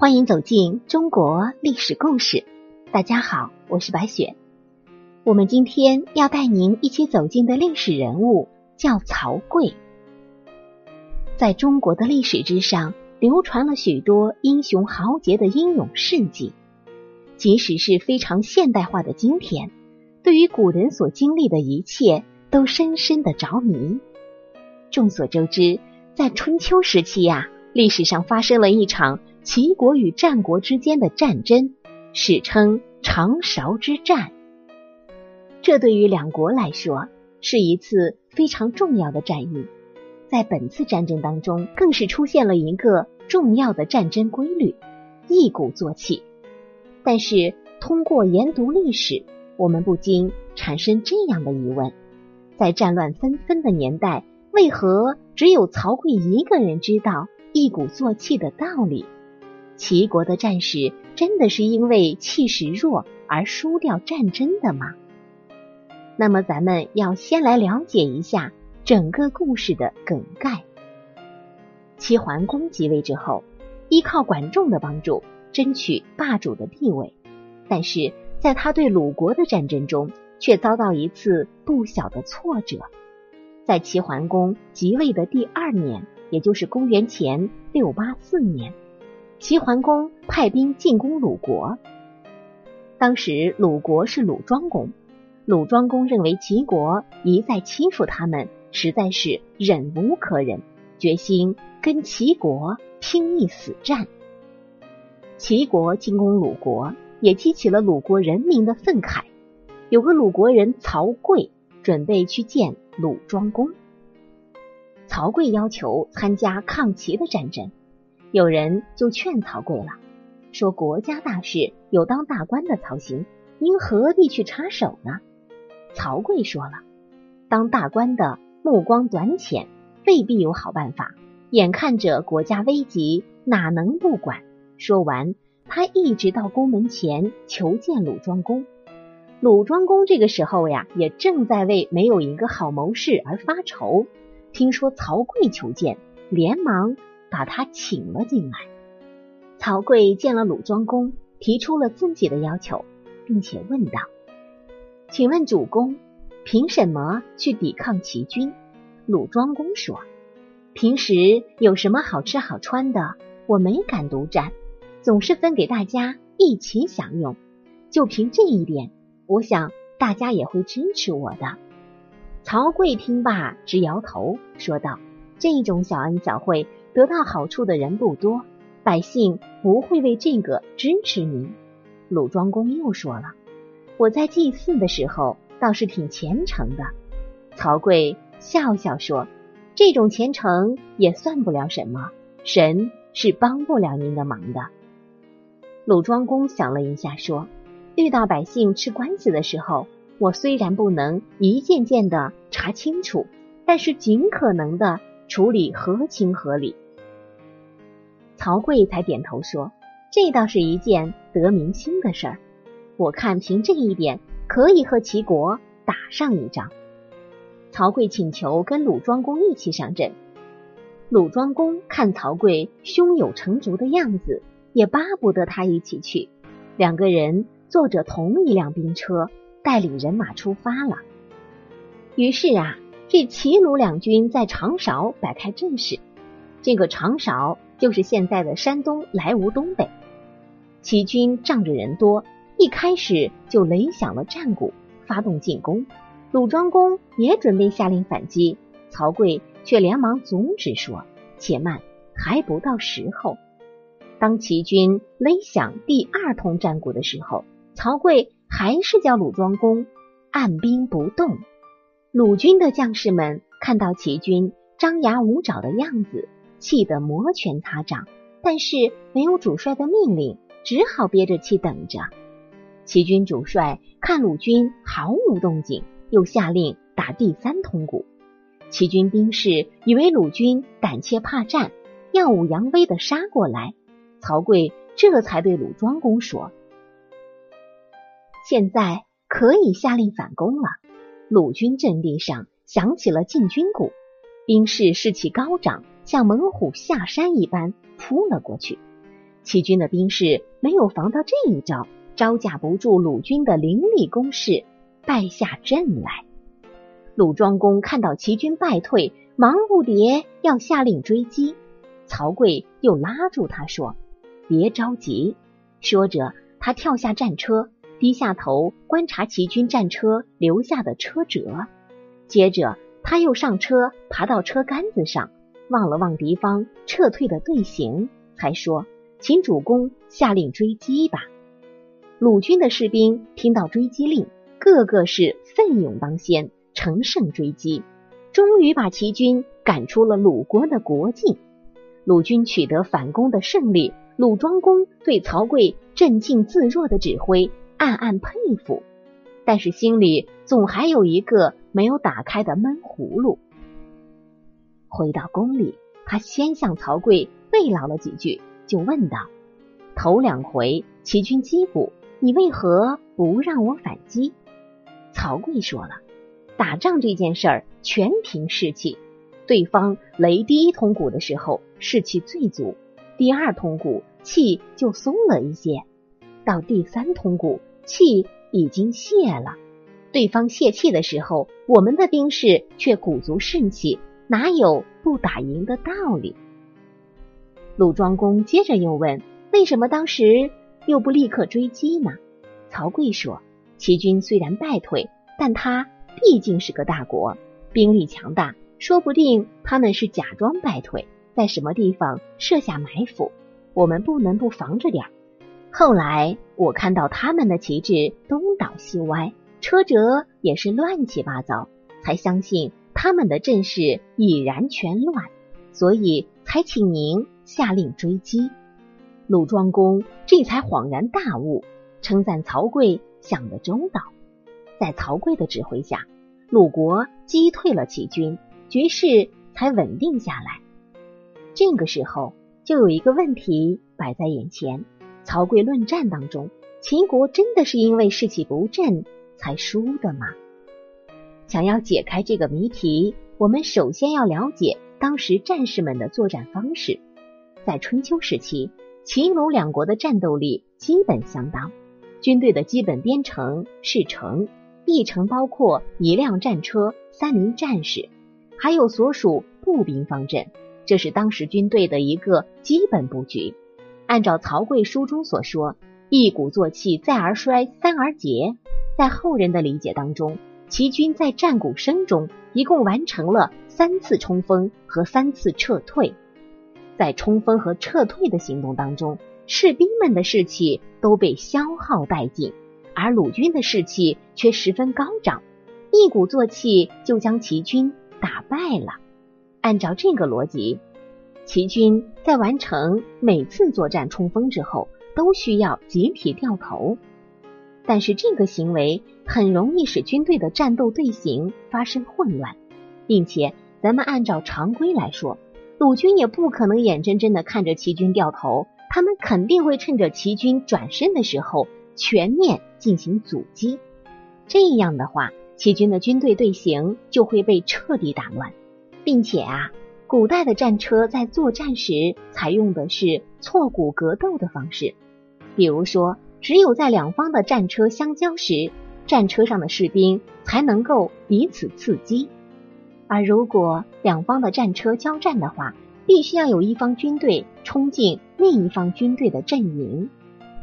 欢迎走进中国历史故事。大家好，我是白雪。我们今天要带您一起走进的历史人物叫曹刿。在中国的历史之上，流传了许多英雄豪杰的英勇事迹。即使是非常现代化的今天，对于古人所经历的一切，都深深的着迷。众所周知，在春秋时期呀，历史上发生了一场齐国与战国之间的战争，史称长勺之战。这对于两国来说，是一次非常重要的战役。在本次战争当中，更是出现了一个重要的战争规律：一鼓作气。但是，通过研读历史，我们不禁产生这样的疑问：在战乱纷纷的年代，为何只有曹刿一个人知道一鼓作气的道理？齐国的战士真的是因为气势弱而输掉战争的吗？那么，咱们要先来了解一下整个故事的梗概。齐桓公即位之后，依靠管仲的帮助。争取霸主的地位，但是在他对鲁国的战争中，却遭到一次不小的挫折。在齐桓公即位的第二年，也就是公元前六八四年，齐桓公派兵进攻鲁国。当时鲁国是鲁庄公，鲁庄公认为齐国一再欺负他们，实在是忍无可忍，决心跟齐国拼一死战。齐国进攻鲁国，也激起了鲁国人民的愤慨。有个鲁国人曹刿准备去见鲁庄公。曹刿要求参加抗齐的战争，有人就劝曹刿了，说国家大事有当大官的操心，您何必去插手呢？曹刿说了，当大官的目光短浅，未必有好办法。眼看着国家危急，哪能不管？说完，他一直到宫门前求见鲁庄公。鲁庄公这个时候呀，也正在为没有一个好谋士而发愁。听说曹刿求见，连忙把他请了进来。曹刿见了鲁庄公，提出了自己的要求，并且问道：“请问主公，凭什么去抵抗齐军？”鲁庄公说：“平时有什么好吃好穿的，我没敢独占。”总是分给大家一起享用，就凭这一点，我想大家也会支持我的。曹刿听罢直摇头，说道：“这种小恩小惠得到好处的人不多，百姓不会为这个支持您。”鲁庄公又说了：“我在祭祀的时候倒是挺虔诚的。”曹刿笑笑说：“这种虔诚也算不了什么，神是帮不了您的忙的。”鲁庄公想了一下，说：“遇到百姓吃官司的时候，我虽然不能一件件的查清楚，但是尽可能的处理合情合理。”曹刿才点头说：“这倒是一件得民心的事儿。我看凭这一点，可以和齐国打上一仗。”曹刿请求跟鲁庄公一起上阵。鲁庄公看曹刿胸有成竹的样子。也巴不得他一起去，两个人坐着同一辆兵车，带领人马出发了。于是啊，这齐鲁两军在长勺摆开阵势。这个长勺就是现在的山东莱芜东北。齐军仗着人多，一开始就擂响了战鼓，发动进攻。鲁庄公也准备下令反击，曹刿却连忙阻止说：“且慢，还不到时候。”当齐军擂响第二通战鼓的时候，曹刿还是叫鲁庄公按兵不动。鲁军的将士们看到齐军张牙舞爪的样子，气得摩拳擦掌，但是没有主帅的命令，只好憋着气等着。齐军主帅看鲁军毫无动静，又下令打第三通鼓。齐军兵士以为鲁军胆怯怕战，耀武扬威的杀过来。曹刿这才对鲁庄公说：“现在可以下令反攻了。”鲁军阵地上响起了进军鼓，兵士士气高涨，像猛虎下山一般扑了过去。齐军的兵士没有防到这一招，招架不住鲁军的凌厉攻势，败下阵来。鲁庄公看到齐军败退，忙不迭要下令追击。曹刿又拉住他说：“别着急。”说着，他跳下战车，低下头观察齐军战车留下的车辙。接着，他又上车，爬到车杆子上，望了望敌方撤退的队形，才说：“请主公下令追击吧。”鲁军的士兵听到追击令，个个是奋勇当先，乘胜追击，终于把齐军赶出了鲁国的国境。鲁军取得反攻的胜利，鲁庄公对曹刿镇静自若的指挥暗暗佩服，但是心里总还有一个没有打开的闷葫芦。回到宫里，他先向曹刿慰劳了几句，就问道：“头两回齐军击鼓，你为何不让我反击？”曹刿说了：“打仗这件事儿全凭士气。”对方擂第一通鼓的时候士气最足，第二通鼓气就松了一些，到第三通鼓气已经泄了。对方泄气的时候，我们的兵士却鼓足士气，哪有不打赢的道理？鲁庄公接着又问：“为什么当时又不立刻追击呢？”曹刿说：“齐军虽然败退，但他毕竟是个大国，兵力强大。”说不定他们是假装败退，在什么地方设下埋伏，我们不能不防着点儿后来我看到他们的旗帜东倒西歪，车辙也是乱七八糟，才相信他们的阵势已然全乱，所以才请您下令追击。鲁庄公这才恍然大悟，称赞曹刿想得周到。在曹刿的指挥下，鲁国击退了齐军。局势才稳定下来。这个时候，就有一个问题摆在眼前：曹刿论战当中，秦国真的是因为士气不振才输的吗？想要解开这个谜题，我们首先要了解当时战士们的作战方式。在春秋时期，秦鲁两国的战斗力基本相当，军队的基本编程是城，一城包括一辆战车、三名战士。还有所属步兵方阵，这是当时军队的一个基本布局。按照曹刿书中所说，“一鼓作气，再而衰，三而竭。”在后人的理解当中，齐军在战鼓声中一共完成了三次冲锋和三次撤退。在冲锋和撤退的行动当中，士兵们的士气都被消耗殆尽，而鲁军的士气却十分高涨，一鼓作气就将齐军。打败了。按照这个逻辑，齐军在完成每次作战冲锋之后，都需要集体掉头。但是这个行为很容易使军队的战斗队形发生混乱，并且咱们按照常规来说，鲁军也不可能眼睁睁的看着齐军掉头，他们肯定会趁着齐军转身的时候全面进行阻击。这样的话。齐军的军队队形就会被彻底打乱，并且啊，古代的战车在作战时采用的是错骨格斗的方式。比如说，只有在两方的战车相交时，战车上的士兵才能够彼此刺激；而如果两方的战车交战的话，必须要有一方军队冲进另一方军队的阵营。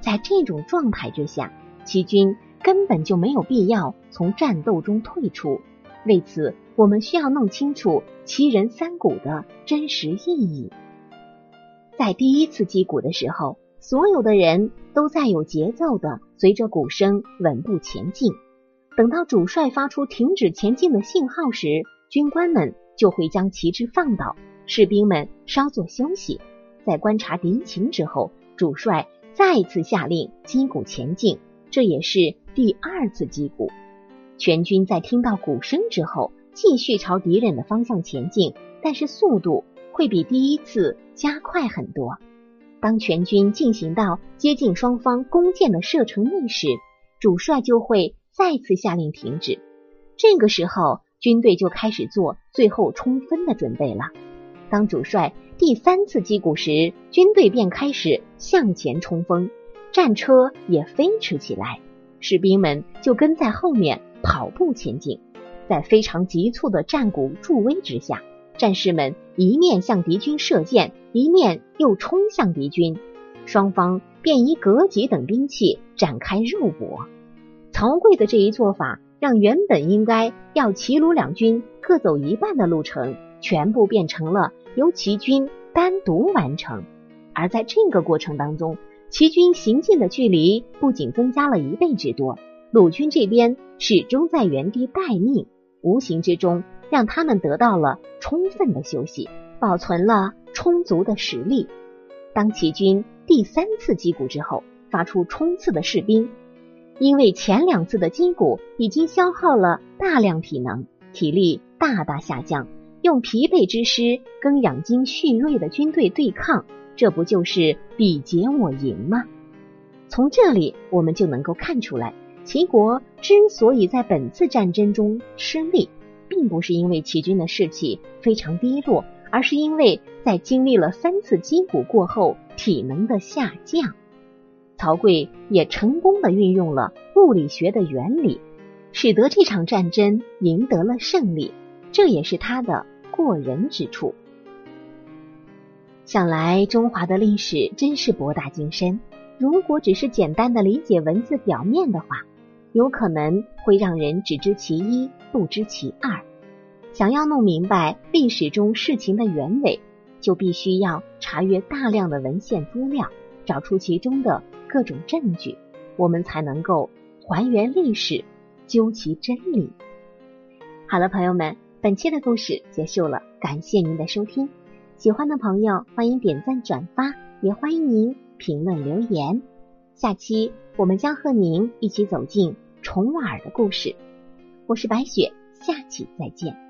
在这种状态之下，齐军。根本就没有必要从战斗中退出。为此，我们需要弄清楚齐人三鼓的真实意义。在第一次击鼓的时候，所有的人都在有节奏的随着鼓声稳步前进。等到主帅发出停止前进的信号时，军官们就会将旗帜放倒，士兵们稍作休息。在观察敌情之后，主帅再次下令击鼓前进。这也是。第二次击鼓，全军在听到鼓声之后，继续朝敌人的方向前进，但是速度会比第一次加快很多。当全军进行到接近双方弓箭的射程内时，主帅就会再次下令停止。这个时候，军队就开始做最后冲锋的准备了。当主帅第三次击鼓时，军队便开始向前冲锋，战车也飞驰起来，士兵们就跟在后面跑步前进。在非常急促的战鼓助威之下，战士们一面向敌军射箭，一面又冲向敌军，双方便以戈戟等兵器展开肉搏。曹刿的这一做法，让原本应该要齐鲁两军各走一半的路程，全部变成了由齐军单独完成。而在这个过程当中，齐军行进的距离不仅增加了一倍之多，鲁军这边始终在原地待命。无形之中，让他们得到了充分的休息，保存了充足的实力。当齐军第三次击鼓之后，发出冲刺的士兵，因为前两次的击鼓已经消耗了大量体能，体力大大下降，用疲惫之师跟养精蓄锐的军队对抗，这不就是比劫我营吗？从这里我们就能够看出来。齐国之所以在本次战争中失利，并不是因为齐军的士气非常低落，而是因为在经历了三次击鼓过后，体能的下降。曹刿也成功的运用了物理学的原理，使得这场战争赢得了胜利，这也是他的过人之处。想来中华的历史真是博大精深，如果只是简单的理解文字表面的话。有可能会让人只知其一，不知其二。想要弄明白历史中事情的原委，就必须要查阅大量的文献资料，找出其中的各种证据，我们才能够还原历史，究其真理。好了，朋友们，本期的故事结束了，感谢您的收听。喜欢的朋友欢迎点赞转发，也欢迎您评论留言。下期我们将和您一起走进。虫耳的故事，我是白雪，下期再见。